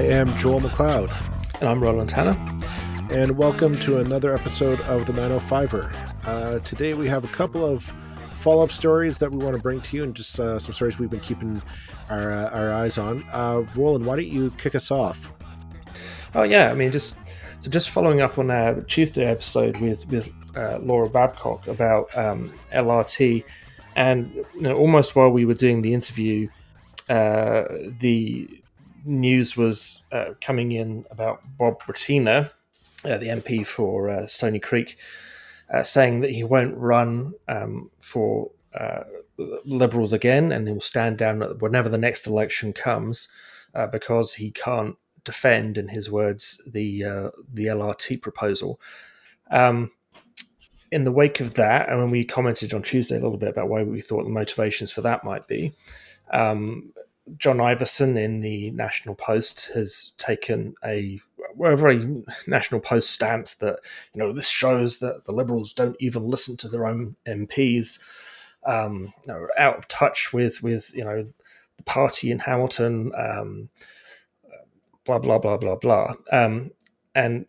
I am Joel McLeod. And I'm Roland Tanner. And welcome to another episode of the 905er. Uh, today we have a couple of follow up stories that we want to bring to you and just uh, some stories we've been keeping our, uh, our eyes on. Uh, Roland, why don't you kick us off? Oh, yeah. I mean, just so just following up on our Tuesday episode with, with uh, Laura Babcock about um, LRT. And you know, almost while we were doing the interview, uh, the news was uh, coming in about Bob Bratina, uh, the MP for uh, Stoney Creek, uh, saying that he won't run um, for uh, Liberals again and he'll stand down whenever the next election comes because he can't defend, in his words, the the LRT proposal. Um, in the wake of that, and when we commented on Tuesday a little bit about why we thought the motivations for that might be, um, John Ivison in the National Post has taken a, a very National Post stance that you know this shows that the Liberals don't even listen to their own MPs, um, are out of touch with with you know the party in Hamilton, um, blah blah blah blah blah, um, and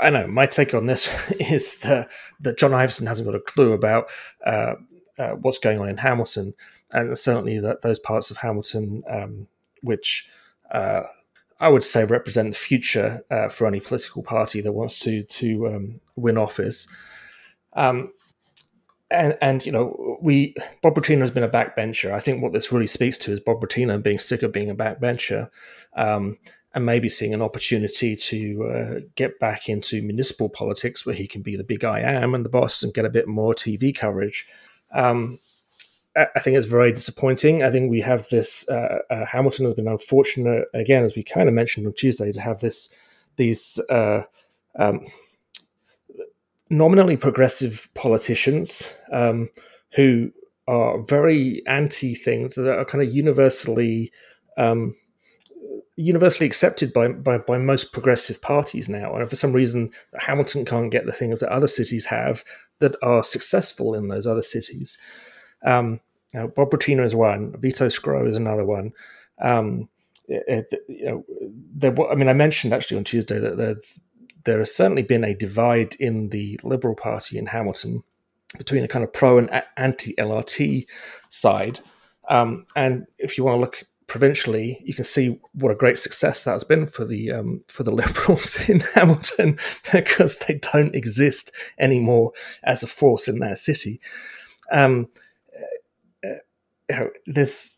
I know my take on this is that that John Ivison hasn't got a clue about uh, uh, what's going on in Hamilton, and certainly that those parts of Hamilton um, which uh, I would say represent the future uh, for any political party that wants to to um, win office. Um, and, and you know, we Bob Bratina has been a backbencher. I think what this really speaks to is Bob Bratina being sick of being a backbencher, um, and maybe seeing an opportunity to uh, get back into municipal politics where he can be the big I am and the boss and get a bit more TV coverage. Um, I think it's very disappointing. I think we have this. Uh, uh, Hamilton has been unfortunate again, as we kind of mentioned on Tuesday, to have this these uh, um, nominally progressive politicians um, who are very anti things that are kind of universally um, universally accepted by, by, by most progressive parties now. And for some reason, Hamilton can't get the things that other cities have that are successful in those other cities. Um, now, Bob Bratina is one. Vito Sgro is another one. Um, it, it, you know, there, I mean, I mentioned actually on Tuesday that there's, there has certainly been a divide in the Liberal Party in Hamilton between a kind of pro and anti LRT side. Um, and if you want to look provincially, you can see what a great success that has been for the um, for the Liberals in Hamilton because they don't exist anymore as a force in that city. Um, this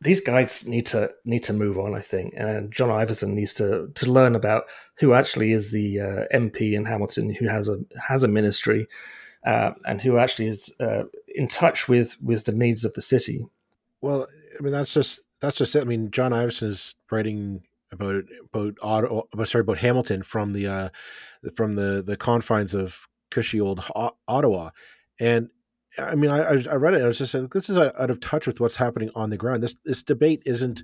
these guys need to need to move on, I think, and John Ivison needs to to learn about who actually is the uh, MP in Hamilton who has a has a ministry uh, and who actually is uh, in touch with with the needs of the city. Well, I mean that's just that's just it. I mean, John Ivison is writing about about sorry about Hamilton from the uh, from the the confines of cushy old Ottawa, and I mean, I, I read it. I was just saying, this is out of touch with what's happening on the ground. This this debate isn't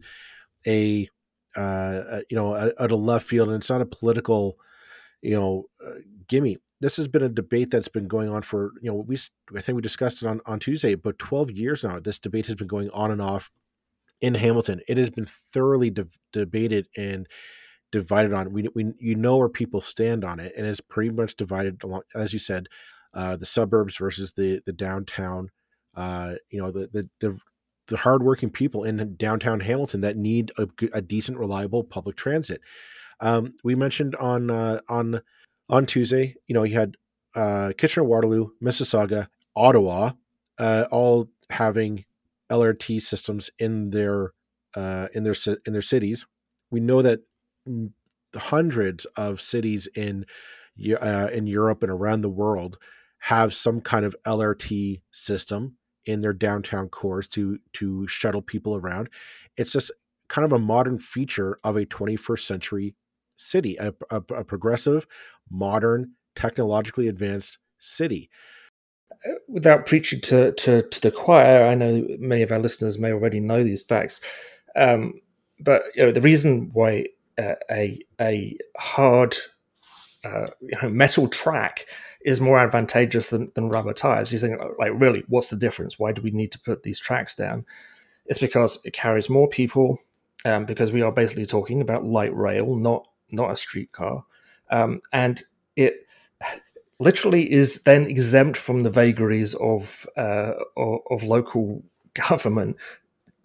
a, uh, you know out of left field, and it's not a political, you know, uh, gimme. This has been a debate that's been going on for you know we I think we discussed it on on Tuesday, but twelve years now. This debate has been going on and off in Hamilton. It has been thoroughly de- debated and divided on. We we you know where people stand on it, and it's pretty much divided along, as you said uh, the suburbs versus the the downtown. Uh, you know, the the the the hardworking people in downtown Hamilton that need a, a decent, reliable public transit. Um, we mentioned on uh, on on Tuesday, you know, you had uh, Kitchener, Waterloo, Mississauga, Ottawa, uh, all having LRT systems in their uh, in their in their cities. We know that hundreds of cities in uh, in Europe and around the world have some kind of LRT system in their downtown cores to to shuttle people around. It's just kind of a modern feature of a 21st century city, a, a, a progressive, modern, technologically advanced city. Uh, without preaching to, to, to the choir, I know many of our listeners may already know these facts, um, but you know the reason why uh, a a hard uh, you know, metal track is more advantageous than, than rubber tires. You think, like, really, what's the difference? Why do we need to put these tracks down? It's because it carries more people, um, because we are basically talking about light rail, not not a streetcar, um, and it literally is then exempt from the vagaries of uh, of, of local government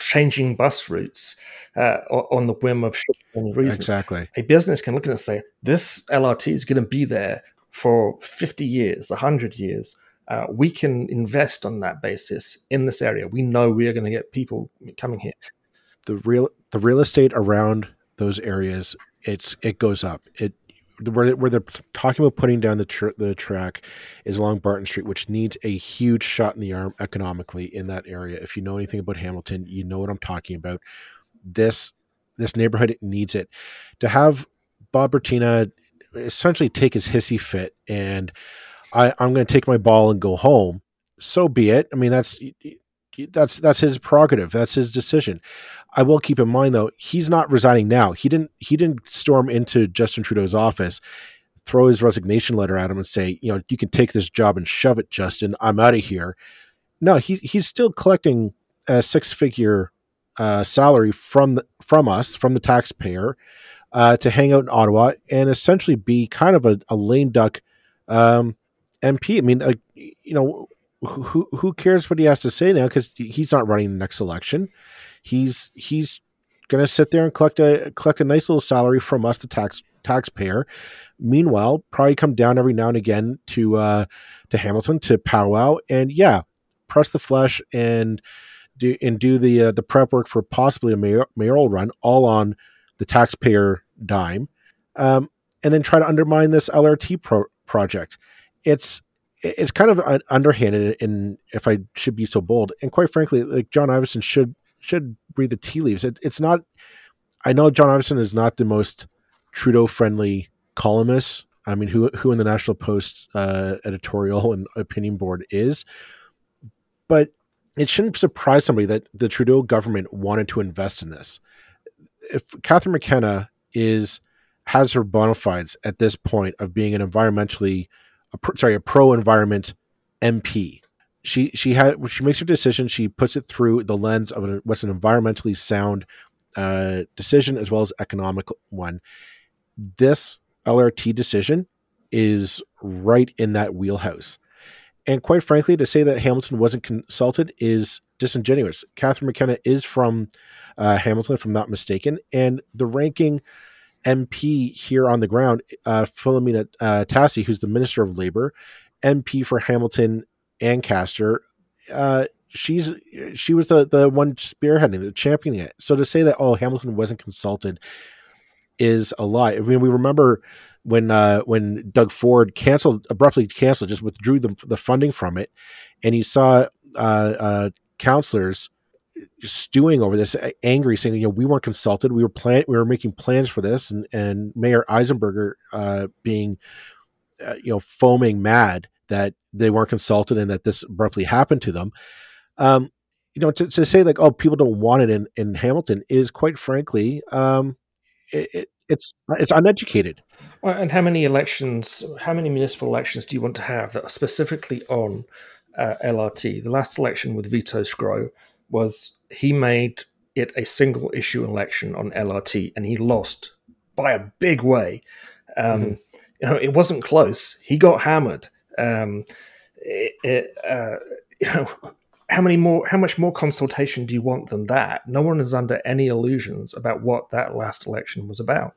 changing bus routes uh, on the whim of reasons. Exactly. A business can look at it and say, this LRT is going to be there for 50 years, 100 years. Uh, we can invest on that basis in this area. We know we are going to get people coming here. The real the real estate around those areas, it's it goes up. It where, where they're talking about putting down the tr- the track is along Barton Street, which needs a huge shot in the arm economically in that area. If you know anything about Hamilton, you know what I'm talking about. This this neighborhood needs it. To have Bob Bratina essentially take his hissy fit and I, I'm going to take my ball and go home. So be it. I mean, that's that's that's his prerogative. That's his decision. I will keep in mind though, he's not resigning now. He didn't he didn't storm into Justin Trudeau's office, throw his resignation letter at him and say, you know, you can take this job and shove it, Justin. I'm out of here. No, he he's still collecting a six figure uh, salary from the, from us, from the taxpayer, uh, to hang out in Ottawa and essentially be kind of a, a lame duck um, MP. I mean, uh, you know, who who cares what he has to say now because he's not running the next election. He's he's going to sit there and collect a collect a nice little salary from us, the tax taxpayer. Meanwhile, probably come down every now and again to uh, to Hamilton to powwow and yeah, press the flesh and do and do the uh, the prep work for possibly a mayor, mayoral run, all on the taxpayer dime, um, and then try to undermine this LRT pro- project. It's it's kind of underhanded, and if I should be so bold, and quite frankly, like John Ivison should should read the tea leaves. It, it's not. I know John Ivison is not the most Trudeau friendly columnist. I mean, who who in the National Post uh, editorial and opinion board is, but it shouldn't surprise somebody that the Trudeau government wanted to invest in this. If Catherine McKenna is has her bona fides at this point of being an environmentally, a pro, sorry, a pro environment MP. She she had she makes her decision. She puts it through the lens of an, what's an environmentally sound uh, decision as well as economic one. This LRT decision is right in that wheelhouse. And quite frankly, to say that Hamilton wasn't consulted is disingenuous. Catherine McKenna is from uh, Hamilton, if I'm not mistaken, and the ranking MP here on the ground, uh, Filomena uh, Tassi, who's the Minister of Labor, MP for Hamilton Ancaster, uh, she's she was the the one spearheading, the championing it. So to say that oh Hamilton wasn't consulted is a lie. I mean, we remember when uh, when Doug Ford canceled abruptly canceled, just withdrew the the funding from it, and you saw uh, uh, counselors stewing over this, angry, saying, "You know, we weren't consulted. We were plan we were making plans for this," and and Mayor Eisenberger uh, being, uh, you know, foaming mad that they weren't consulted and that this abruptly happened to them. Um, you know, to, to say like, "Oh, people don't want it in in Hamilton," is quite frankly, um, it, it, it's it's uneducated. Well, and how many elections, how many municipal elections do you want to have that are specifically on uh, LRT? The last election with Vito Sgro was he made it a single issue election on LRT, and he lost by a big way. Um, mm-hmm. You know, it wasn't close. He got hammered. Um, it, it, uh, you know, how many more? How much more consultation do you want than that? No one is under any illusions about what that last election was about.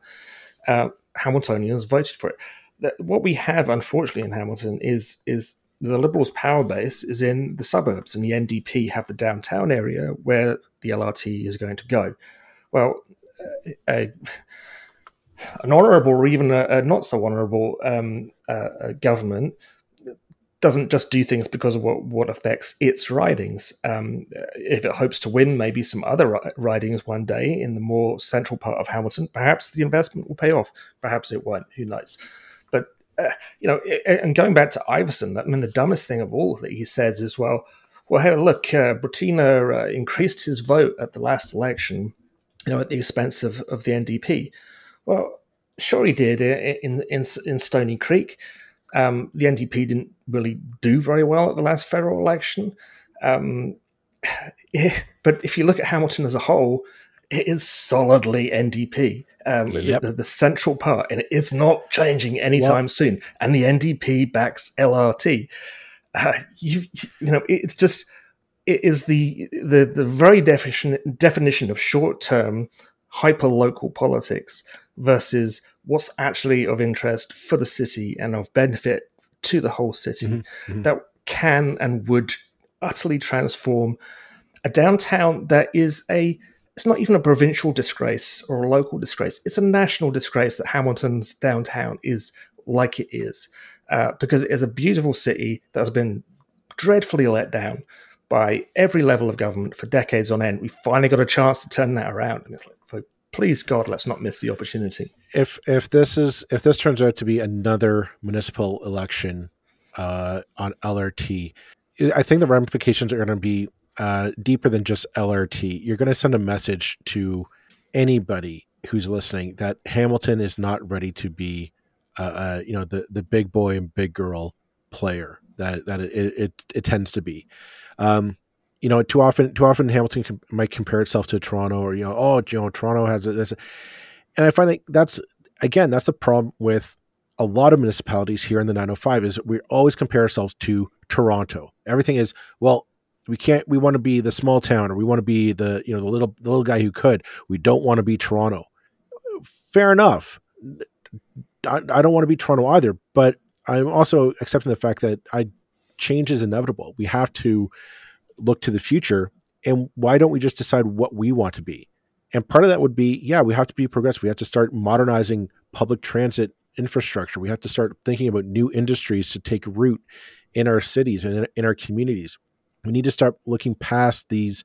Uh, Hamiltonians voted for it. What we have, unfortunately, in Hamilton is is the Liberals' power base is in the suburbs, and the NDP have the downtown area where the LRT is going to go. Well, a, an honourable or even a, a not so honourable um, uh, government doesn't just do things because of what, what affects its ridings. Um, if it hopes to win maybe some other ridings one day in the more central part of Hamilton, perhaps the investment will pay off. Perhaps it won't. Who knows? Uh, you know, and going back to Ivison, I mean, the dumbest thing of all that he says is, well, well, hey, look, uh, uh, increased his vote at the last election, you know, at the expense of, of the NDP. Well, sure he did in in, in Stoney Creek. Um, the NDP didn't really do very well at the last federal election. Um, but if you look at Hamilton as a whole, it is solidly NDP. Um, yep. the, the, central part, and it's not changing anytime soon. And the NDP backs LRT. Uh, you, you know, it's just it is the the the very definition definition of short term hyper local politics versus what's actually of interest for the city and of benefit to the whole city mm-hmm, mm-hmm. that can and would utterly transform a downtown that is a it's not even a provincial disgrace or a local disgrace. It's a national disgrace that hamilton's downtown is like it is uh, because it is a beautiful city that has been dreadfully let down by every level of government for decades on end. We finally got a chance to turn that around and it's like for please god let's not miss the opportunity. If if this is if this turns out to be another municipal election uh, on lrt I think the ramifications are going to be uh, deeper than just LRT. You're going to send a message to anybody who's listening that Hamilton is not ready to be, uh, uh, you know, the the big boy and big girl player that that it it, it tends to be. Um, you know, too often too often Hamilton might compare itself to Toronto, or you know, oh, you know, Toronto has this, and I find that that's again that's the problem with a lot of municipalities here in the 905 is we always compare ourselves to Toronto. Everything is well, we can't. We want to be the small town, or we want to be the you know the little the little guy who could. We don't want to be Toronto. Fair enough. I, I don't want to be Toronto either, but I'm also accepting the fact that I change is inevitable. We have to look to the future, and why don't we just decide what we want to be? And part of that would be, yeah, we have to be progressive. We have to start modernizing public transit infrastructure. We have to start thinking about new industries to take root in our cities and in our communities. We need to start looking past these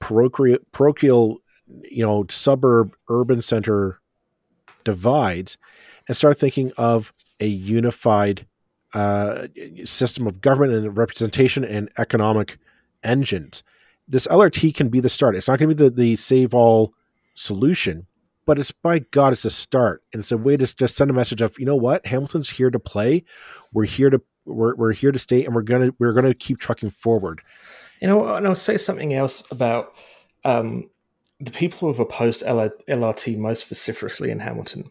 parochial, you know, suburb urban center divides and start thinking of a unified uh, system of government and representation and economic engines. This LRT can be the start. It's not going to be the, the save all solution, but it's by God, it's a start. And it's a way to just send a message of, you know what, Hamilton's here to play. We're here to we're, we're here to stay and we're gonna we're gonna keep trucking forward you know and i'll say something else about um, the people who have opposed lrt most vociferously in hamilton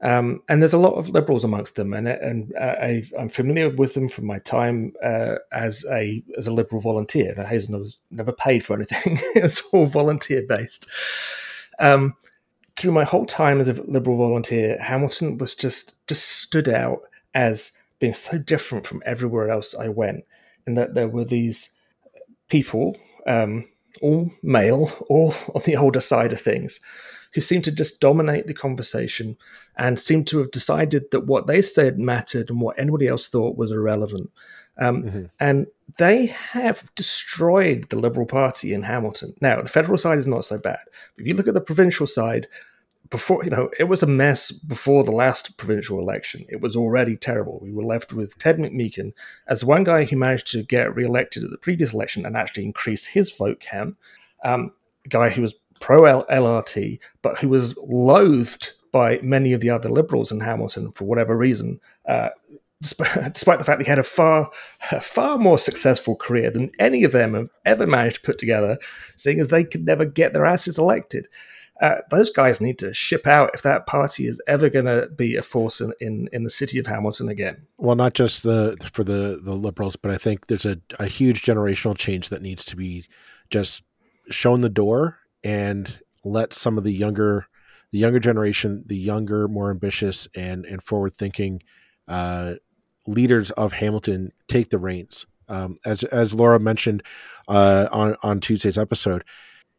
um, and there's a lot of liberals amongst them, and and uh, I, am familiar with them from my time uh, as a as a liberal volunteer. Now, Hazen was never paid for anything; it's all volunteer based. Um, through my whole time as a liberal volunteer, Hamilton was just just stood out as being so different from everywhere else I went, and that there were these people, um, all male, all on the older side of things, who seemed to just dominate the conversation and seemed to have decided that what they said mattered and what anybody else thought was irrelevant. Um, mm-hmm. And they have destroyed the Liberal Party in Hamilton. Now, the federal side is not so bad. If you look at the provincial side, before you know it was a mess before the last provincial election. It was already terrible. We were left with ted mcmeekin as one guy who managed to get re-elected at the previous election and actually increase his vote count. Um, a guy who was pro lrt but who was loathed by many of the other liberals in hamilton for whatever reason uh, despite, the fact that he had a far a far more successful career than any of them have ever managed to put together seeing as they could never get their asses elected uh, those guys need to ship out if that party is ever going to be a force in, in, in, the city of Hamilton again. Well, not just the for the, the liberals, but I think there's a, a huge generational change that needs to be just shown the door and let some of the younger the younger generation, the younger, more ambitious and and forward thinking uh, leaders of Hamilton take the reins. Um, as as Laura mentioned uh, on on Tuesday's episode,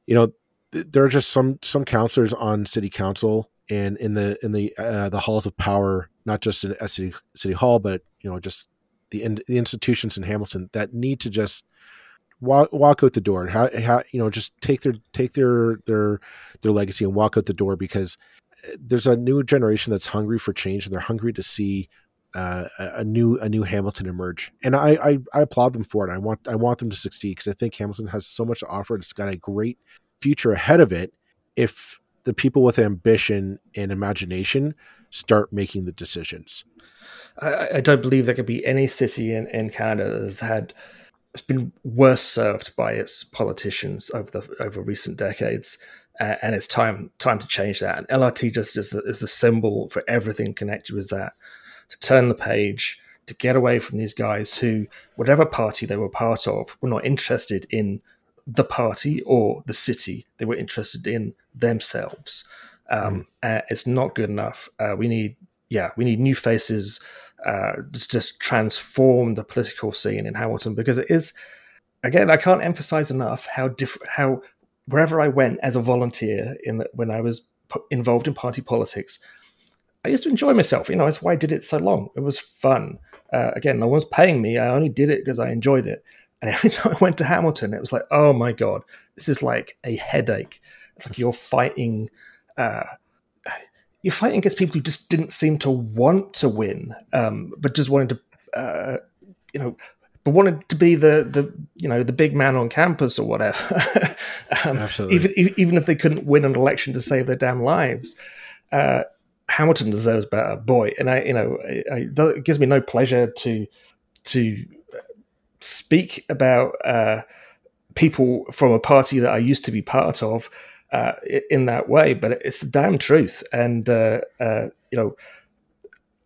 you know there are just some some counselors on city council and in the in the uh, the halls of power, not just in, at city city hall, but you know just the in, the institutions in Hamilton that need to just walk walk out the door. How, how you know just take their take their their their legacy and walk out the door because uh, there's a new generation that's hungry for change and they're hungry to see uh, a new a new Hamilton emerge, and I, I, I applaud them for it. I want I want them to succeed because I think Hamilton has so much to offer. It's got a great future ahead of it if the people with ambition and imagination start making the decisions. I, I don't believe there could be any city in, in Canada that has had has been worse served by its politicians over the over recent decades. uh, and it's time time to change that. And LRT just is the, is the symbol for everything connected with that. To turn the page, to get away from these guys who, whatever party they were part of, were not interested in the party or the city. They were interested in themselves. Um, mm. uh, it's not good enough. Uh, we need, yeah, we need new faces uh, to just transform the political scene in Hamilton because it is. Again, I can't emphasize enough how different, how wherever I went as a volunteer in the, when I was involved in party politics, I used to enjoy myself. You know, that's why I did it so long. It was fun. Uh, again, no one's paying me. I only did it because I enjoyed it. And every time I went to Hamilton, it was like, oh my God, this is like a headache. It's like you're fighting. Uh, you're fighting against people who just didn't seem to want to win, um, but just wanted to, uh, you know, but wanted to be the the you know the big man on campus or whatever. um, Absolutely. Even even if they couldn't win an election to save their damn lives. Uh, Hamilton deserves better, boy, and I, you know, I, I, it gives me no pleasure to to speak about uh, people from a party that I used to be part of uh, in that way, but it's the damn truth. And uh, uh, you know,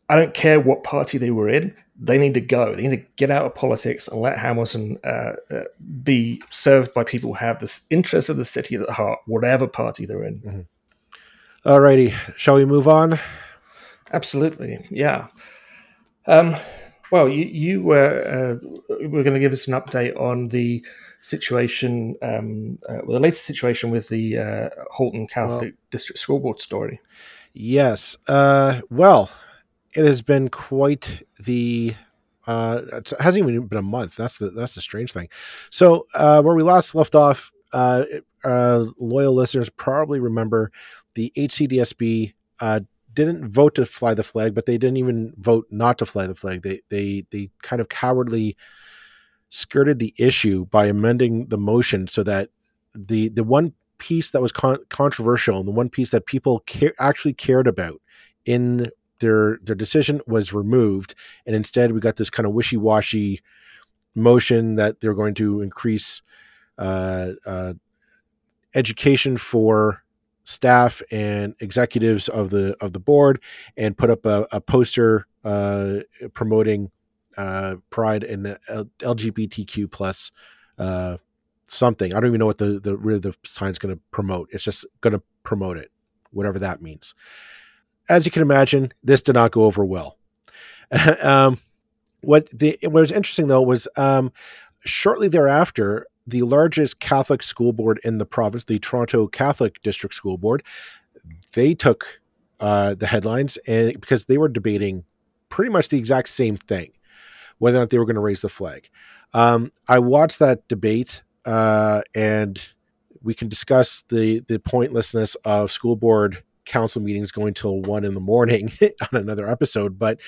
I don't care what party they were in; they need to go. They need to get out of politics and let Hamilton uh, uh, be served by people who have the interest of the city at heart, whatever party they're in. Mm-hmm. Alrighty, shall we move on? Absolutely, yeah. Um, well, you, you were uh, were going to give us an update on the situation, um, uh, well, the latest situation with the uh, Halton Catholic well, District School Board story. Yes. Uh, well, it has been quite the. Uh, it hasn't even been a month. That's the that's the strange thing. So uh, where we last left off, uh, uh, loyal listeners probably remember the HCDSB uh, didn't vote to fly the flag, but they didn't even vote not to fly the flag. They they they kind of cowardly skirted the issue by amending the motion so that the the one piece that was con- controversial and the one piece that people actually cared about in their their decision was removed, and instead we got this kind of wishy washy motion that they're going to increase uh, uh, education for staff and executives of the of the board and put up a, a poster uh, promoting uh, pride and LGBTQ plus uh, something. I don't even know what the the really the sign's going to promote. It's just going to promote it, whatever that means. As you can imagine, this did not go over well. um, what the what was interesting though was um, shortly thereafter, the largest Catholic school board in the province, the Toronto Catholic District School Board, they took uh, the headlines and because they were debating pretty much the exact same thing, whether or not they were going to raise the flag. Um, I watched that debate, uh, and we can discuss the the pointlessness of school board council meetings going till one in the morning on another episode. But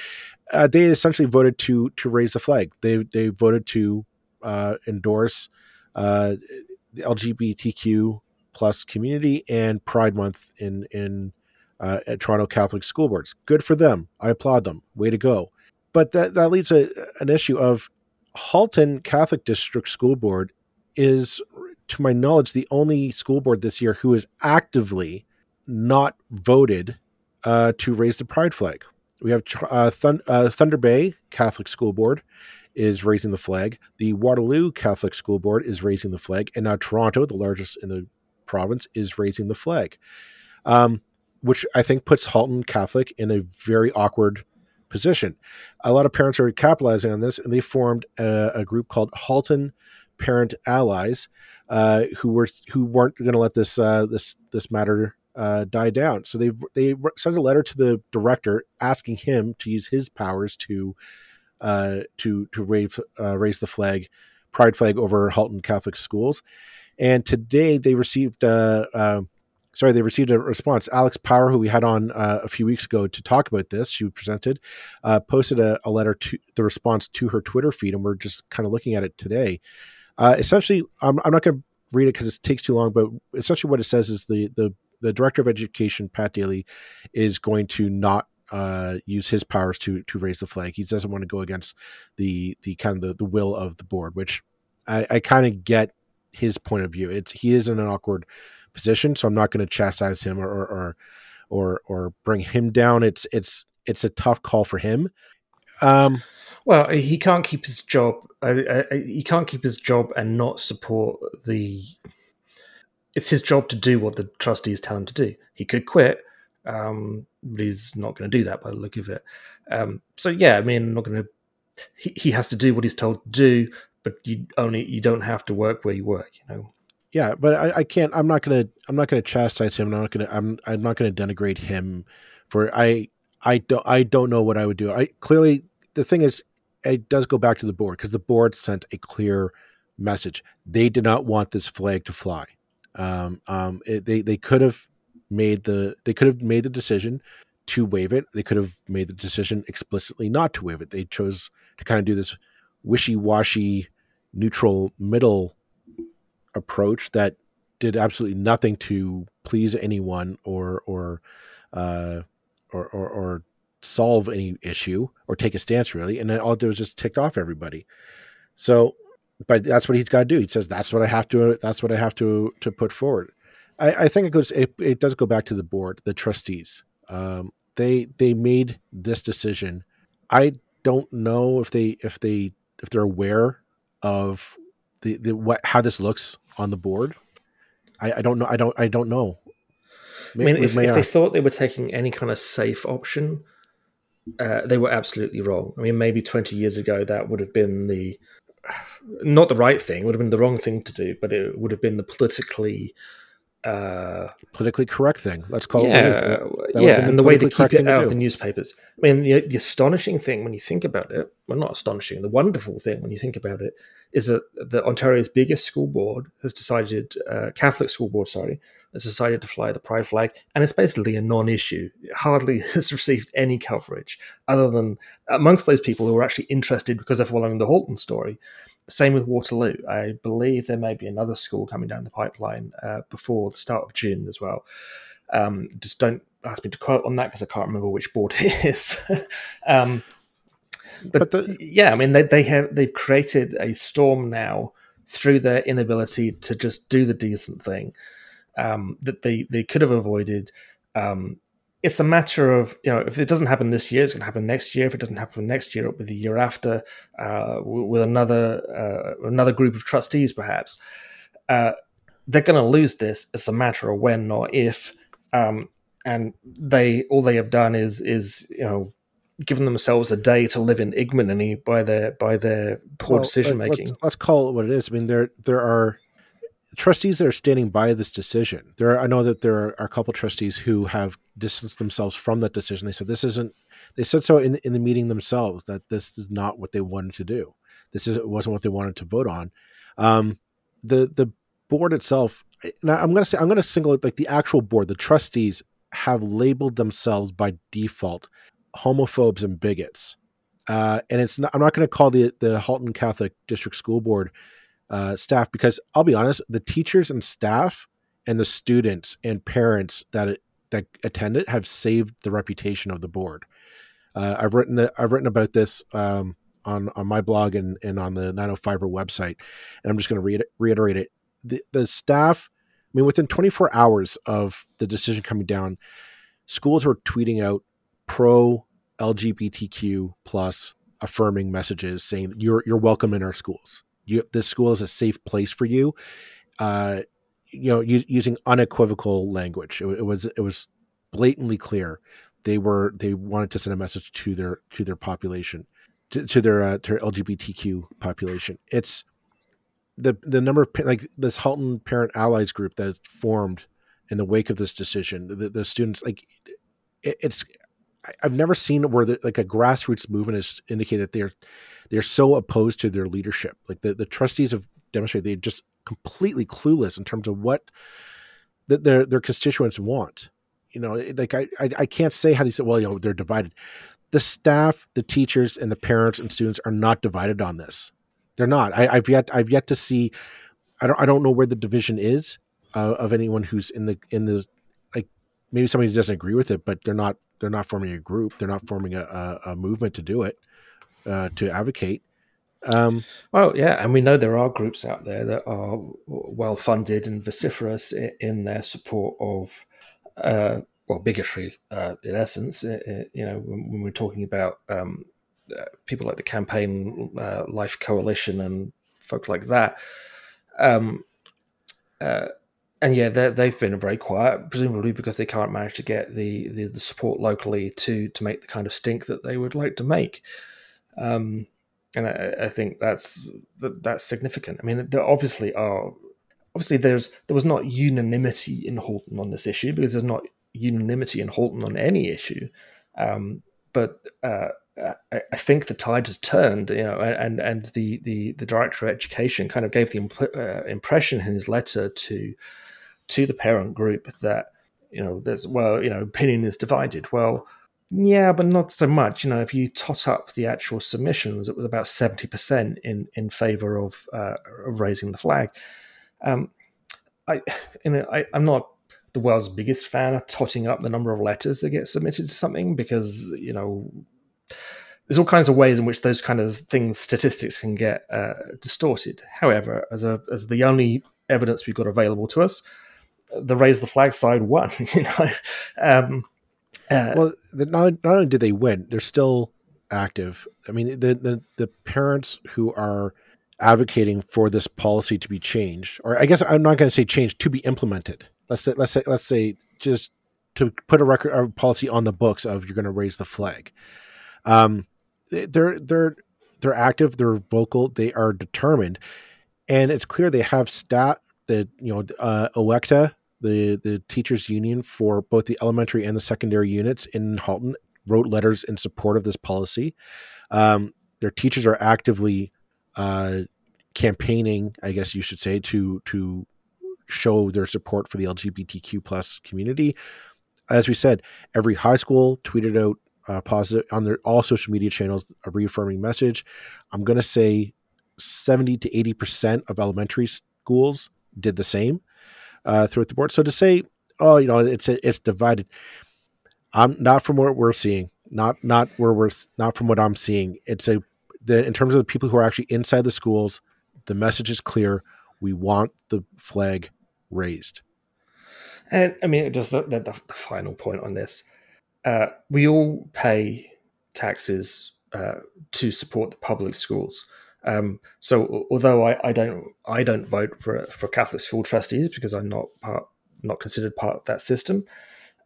uh, they essentially voted to to raise the flag. They they voted to uh, endorse uh, the LGBTQ plus community and Pride Month in in uh, at Toronto Catholic school boards. Good for them. I applaud them. Way to go. But that that leads to an issue of Halton Catholic District School Board is, to my knowledge, the only school board this year who is actively not voted uh, to raise the pride flag. We have uh, uh, Thunder Bay Catholic School Board is raising the flag. The Waterloo Catholic School Board is raising the flag, and now Toronto, the largest in the province, is raising the flag, um, which I think puts Halton Catholic in a very awkward position. A lot of parents are capitalizing on this, and they formed a, a group called Halton Parent Allies, uh, who were who weren't going to let this uh, this this matter uh, die down. So they they sent a letter to the director asking him to use his powers to uh, to to raise uh, raise the flag, pride flag over Halton Catholic schools. And today they received uh, uh, sorry they received a response. Alex Power, who we had on uh, a few weeks ago to talk about this, she presented, uh, posted a, a, letter to the response to her Twitter feed, and we're just kind of looking at it today. Uh, essentially, I'm, I'm not going to read it because it takes too long, but essentially what it says is the the the director of education, Pat Daly, is going to not uh, use his powers to to raise the flag. He doesn't want to go against the the kind of the, the will of the board, which I, I kind of get his point of view. It's he is in an awkward position, so I'm not going to chastise him or, or or or bring him down. It's it's it's a tough call for him. Um, well, he can't keep his job. He can't keep his job and not support the. It's his job to do what the trustees tell him to do. He could quit, um, but he's not going to do that by the look of it. Um, so yeah, I mean, I'm not going to. He, he has to do what he's told to do, but you only you don't have to work where you work. You know. Yeah, but I, I can't. I'm not gonna. I'm not gonna chastise him. I'm not gonna. I'm. I'm not gonna denigrate him for. I. I don't. I don't know what I would do. I clearly. The thing is, it does go back to the board because the board sent a clear message. They did not want this flag to fly. Um, um, it, they they could have made the they could have made the decision to waive it. They could have made the decision explicitly not to waive it. They chose to kind of do this wishy washy, neutral middle approach that did absolutely nothing to please anyone or or uh, or, or, or solve any issue or take a stance really, and then all it did was just ticked off everybody. So, but that's what he's got to do. He says that's what I have to. That's what I have to to put forward. I, I think it goes. It, it, does go back to the board, the trustees. Um, they they made this decision. I don't know if they if they if they're aware of the, the what how this looks on the board. I, I don't know. I don't. I don't know. I mean, if, if they thought they were taking any kind of safe option, uh, they were absolutely wrong. I mean, maybe 20 years ago that would have been the not the right thing, would have been the wrong thing to do, but it would have been the politically uh, politically correct thing. Let's call yeah, it. Yeah, yeah, and the way to keep it out of the newspapers. I mean, the, the, astonishing thing when you think about it, well, not astonishing, the wonderful thing when you think about it is that the Ontario's biggest school board has decided, uh, Catholic school board, sorry, has decided to fly the pride flag, and it's basically a non-issue. It hardly has received any coverage other than amongst those people who are actually interested because they're following the Halton story. Same with Waterloo. I believe there may be another school coming down the pipeline uh, before the start of June as well. Um, just don't ask me to quote on that because I can't remember which board it is. um, but, but the- yeah, I mean they, they have they've created a storm now through their inability to just do the decent thing um, that they they could have avoided. Um, it's a matter of you know if it doesn't happen this year, it's going to happen next year. If it doesn't happen next year, it'll be the year after uh, with another uh, another group of trustees, perhaps. Uh, they're going to lose this. It's a matter of when, not if. Um, and they all they have done is is you know given themselves a day to live in ignominy by their by their poor well, decision making. Let's, let's, call it what it is. I mean, there there are trustees that are standing by this decision. There, are, I know that there are a couple trustees who have distanced themselves from that decision. They said this isn't. They said so in in the meeting themselves that this is not what they wanted to do. This is wasn't what they wanted to vote on. Um, the the board itself. Now I'm going to say I'm going to single it like the actual board. The trustees have labeled themselves by default homophobes and bigots. Uh, and it's not, I'm not going to call the the Halton Catholic District School Board uh, staff because I'll be honest, the teachers and staff and the students and parents that that attend it have saved the reputation of the board. Uh, I've written I've written about this um, on on my blog and, and on the 905 website, and I'm just going to re- reiterate it. The, the staff, I mean, within 24 hours of the decision coming down, schools were tweeting out pro LGBTQ plus affirming messages saying you're you're welcome in our schools you, this school is a safe place for you. Uh, you know, u- using unequivocal language. It, it, was it was blatantly clear. They were they wanted to send a message to their to their population, to, to their uh, to their LGBTQ population. It's the the number of like this Halton Parent Allies group that formed in the wake of this decision. The, the students like it, it's I've never seen where the, like a grassroots movement has indicated they're they're so opposed to their leadership. Like the, the trustees have demonstrated they're just completely clueless in terms of what the, their their constituents want. You know, like I, I, I can't say how they say. Well, you know, they're divided. The staff, the teachers, and the parents and students are not divided on this. They're not. I, have yet I've yet to see. I don't I don't know where the division is uh, of anyone who's in the in the maybe somebody doesn't agree with it, but they're not they're not forming a group. They're not forming a, a, a movement to do it uh, to advocate. Um, well, yeah, and we know there are groups out there that are well funded and vociferous in their support of, uh, well, bigotry uh, in essence. you know, when, when, we're talking about um, uh, people like the Campaign uh, Life Coalition and folk like that. Um, uh, and yeah, they've been very quiet, presumably because they can't manage to get the, the, the, support locally to to make the kind of stink that they would like to make. Um, and I, I, think that's that's significant. I mean, there obviously are obviously there's there was not unanimity in Halton on this issue because there's not unanimity in Halton on any issue. Um, but uh, I, I, think the tide has turned, you know, and and the the, the director of education kind of gave the imp- uh, impression in his letter to to the parent group that you know there's well you know opinion is divided. Well, yeah, but not so much. You know, if you tot up the actual submissions, it was about seventy percent in in favor of uh, of raising the flag. Um, I you know I, I'm not the world's biggest fan of totting up the number of letters that get submitted to something because you know there's all kinds of ways in which those kind of things statistics can get uh, distorted. However, as a as the only evidence we've got available to us, the raise the flag side won. You know, um, uh, well, not not only did they win, they're still active. I mean, the the the parents who are advocating for this policy to be changed, or I guess I'm not going to say changed to be implemented. Let's say let's say let's say just to put a record a policy on the books of you're going to raise the flag. Um, they're they're they're active, they're vocal, they are determined, and it's clear they have stat that you know uh, OECTA, the the teachers union for both the elementary and the secondary units in Halton, wrote letters in support of this policy. Um, their teachers are actively uh, campaigning, I guess you should say, to to show their support for the LGBTQ plus community. As we said, every high school tweeted out uh, positive on their all social media channels a reaffirming message. I'm going to say 70 to 80 percent of elementary schools did the same uh, throughout the board. So to say, oh, you know, it's it's divided. I'm not from what we're seeing, not not where we're not from what I'm seeing. It's a the in terms of the people who are actually inside the schools, the message is clear. We want the flag raised. And I mean, just the, the, the final point on this uh, we all pay taxes uh, to support the public schools. Um, so although I, I, don't I don't vote for for Catholic school trustees because I'm not part not considered part of that system,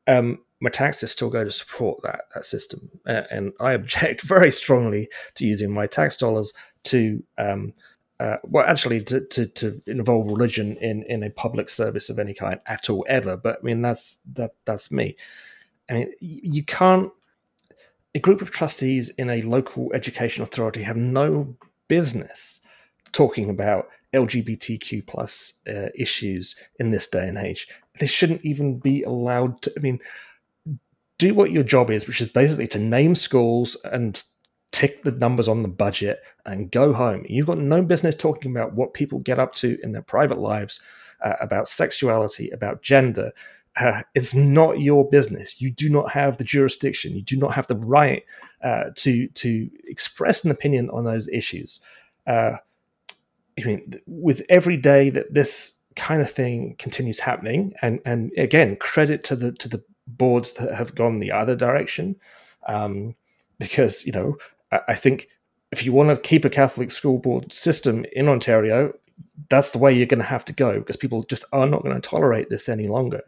um, my taxes still go to support that that system, uh, and I object very strongly to using my tax dollars to um, uh, well, actually, to, to, to, involve religion in, in a public service of any kind at all ever. But I mean, that's that that's me. I mean, you can't. A group of trustees in a local education authority have no business talking about LGBTQ plus uh, issues in this day and age. They shouldn't even be allowed to. I mean, do what your job is, which is basically to name schools and tick the numbers on the budget and go home. You've got no business talking about what people get up to in their private lives, uh, about sexuality, about gender, uh, it's not your business. You do not have the jurisdiction. You do not have the right uh, to to express an opinion on those issues. Uh, I mean, with every day that this kind of thing continues happening, and and again, credit to the to the boards that have gone the other direction, um, because you know I, I think if you want to keep a Catholic school board system in Ontario, that's the way you're going to have to go because people just are not going to tolerate this any longer.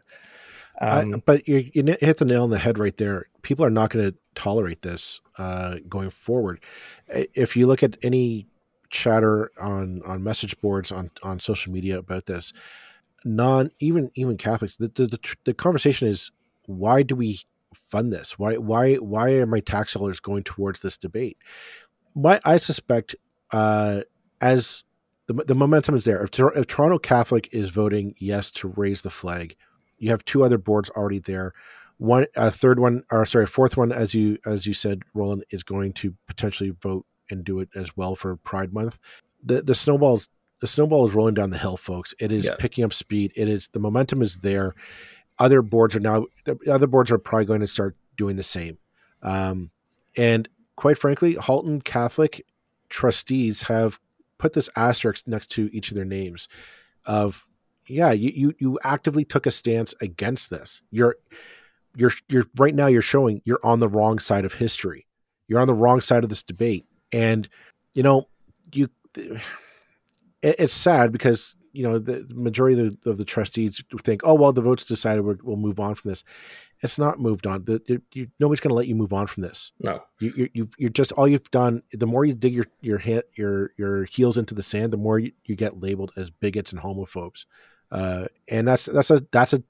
Um, I, but you, you, hit the nail on the head right there. People are not going to tolerate this uh, going forward. If you look at any chatter on on message boards on on social media about this, non even even Catholics, the the, the, the conversation is why do we fund this? Why why why are my tax dollars going towards this debate? My I suspect uh, as the, the momentum is there. If, if Toronto Catholic is voting yes to raise the flag, you have two other boards already there. One, a third one, or sorry, a fourth one, as you as you said, Roland is going to potentially vote and do it as well for Pride Month. The the snowballs the snowball is rolling down the hill, folks. It is yeah. picking up speed. It is the momentum is there. Other boards are now the other boards are probably going to start doing the same. Um, and quite frankly, Halton Catholic trustees have put this asterisk next to each of their names of yeah you, you you actively took a stance against this. You're you're you're right now you're showing you're on the wrong side of history. You're on the wrong side of this debate. And you know you it, it's sad because you know the majority of the, of the, trustees think oh well the votes decided. We will move on from this. It's not moved on. The, the, you, nobody's going to let you move on from this. No. You, you you're just all you've done the more you dig your your your your heels into the sand the more you, you get labeled as bigots and homophobes uh, and that's that's a that's a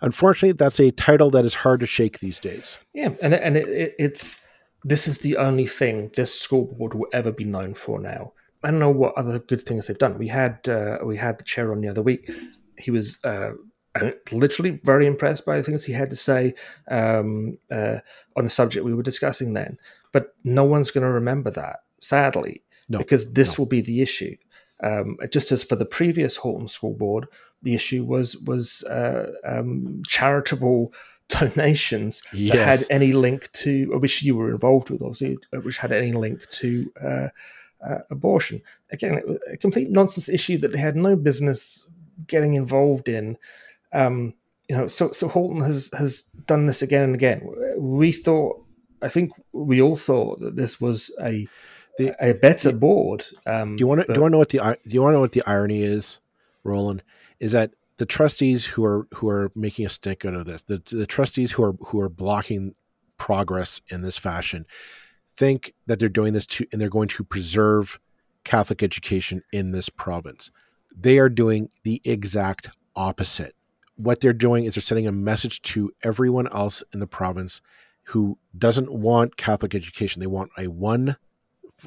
unfortunately that's a title that is hard to shake these days yeah and and it, it, it's this is the only thing this school board will ever be known for now I don't know what other good things they've done. We had uh, we had the chair on the other week. He was uh, literally very impressed by the things he had to say um, uh, on the subject we were discussing then. But no one's going to remember that, sadly, no, because this no. will be the issue. Um, just as for the previous Halton School Board, the issue was was uh, um, charitable donations yes. that had any link to, which you were involved with, obviously, uh, which had any link to uh, uh, abortion. Again, a complete nonsense issue that they had no business getting involved in. Um, you know, so so Halton has has done this again and again. We thought, I think we all thought that this was a the, a better board. Um, do you want to do you want to know what the do you want to know what the irony is, Roland? Is that the trustees who are who are making a stink out of this, the the trustees who are who are blocking progress in this fashion, think that they're doing this to and they're going to preserve Catholic education in this province. They are doing the exact opposite. What they're doing is they're sending a message to everyone else in the province who doesn't want Catholic education. They want a one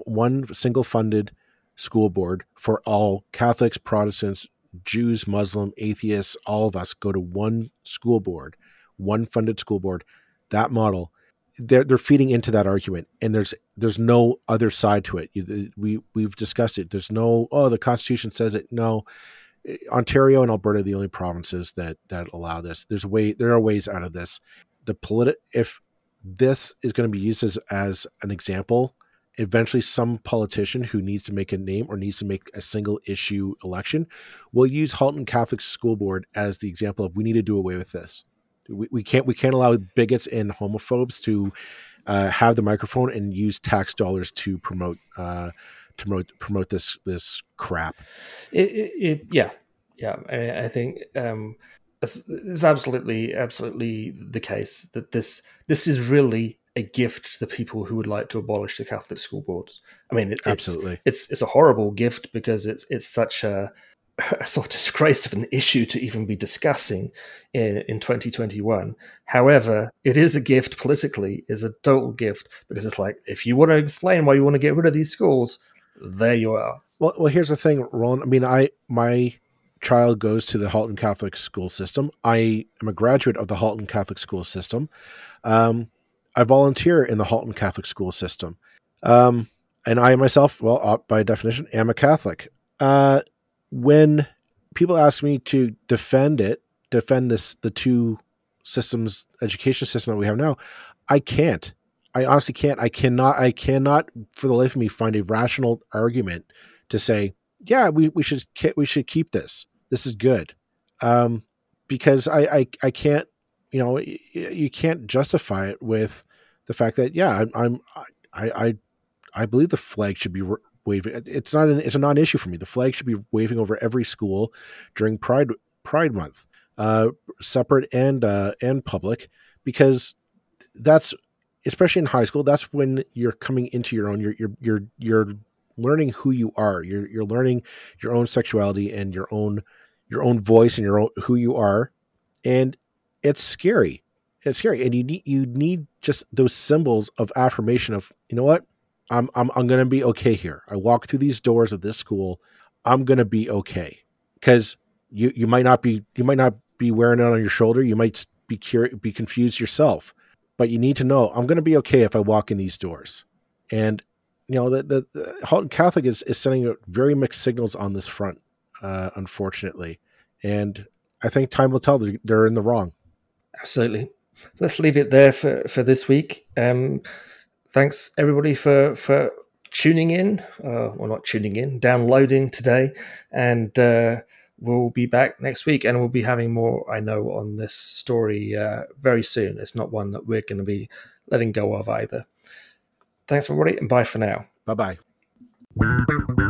one single funded school board for all Catholics, Protestants, Jews, Muslim, atheists, all of us go to one school board, one funded school board. That model they're they're feeding into that argument, and there's there's no other side to it. We we've discussed it. There's no oh the Constitution says it. No, eh, Ontario and Alberta are the only provinces that that allow this. There's a way there are ways out of this. The politi- if this is going to be used as as an example, eventually some politician who needs to make a name or needs to make a single issue election will use Halton Catholic School Board as the example of we need to do away with this we, we can't we can't allow bigots and homophobes to uh, have the microphone and use tax dollars to promote uh, to promote promote this this crap. It, it, it yeah yeah I, I think um, it's, it's, absolutely absolutely the case that this this is really a gift to the people who would like to abolish the Catholic school boards. I mean, it, absolutely, it's, it's it's a horrible gift because it's it's such a a sort of disgrace of an issue to even be discussing in, in 2021. However, it is a gift politically, is a total gift because it's like if you want to explain why you want to get rid of these schools, there you are. Well, well, here's the thing, Ron. I mean, I my child goes to the Halton Catholic school system. I am a graduate of the Halton Catholic school system. Um, I volunteer in the Halton Catholic school system. Um, and I myself, well, uh, by definition, am a Catholic. Uh, when people ask me to defend it, defend this the two systems education system that we have now, I can't. I honestly can't. I cannot. I cannot for the life of me find a rational argument to say, yeah, we, we should we should keep this. This is good, um, because I, I I can't. You know, you can't justify it with the fact that yeah, I'm, I'm I I I believe the flag should be waving. It's not an it's a non-issue for me. The flag should be waving over every school during Pride Pride Month, uh, separate and uh, and public, because that's especially in high school. That's when you're coming into your own. You're you're you're you're learning who you are. You're you're learning your own sexuality and your own your own voice and your own who you are, and it's scary. It's scary, and you need you need just those symbols of affirmation of you know what I'm I'm I'm gonna be okay here. I walk through these doors of this school. I'm gonna be okay because you you might not be you might not be wearing it on your shoulder. You might be curious, be confused yourself, but you need to know I'm gonna be okay if I walk in these doors. And you know the the, the Halton Catholic is is sending very mixed signals on this front, uh, unfortunately, and I think time will tell. They're in the wrong. Absolutely. Let's leave it there for for this week. Um, thanks everybody for for tuning in, uh, not tuning in, downloading today. And uh, we'll be back next week and we'll be having more, I know, on this story uh, very soon. It's not one that we're going to be letting go of either. Thanks, everybody, and bye for now. Bye bye.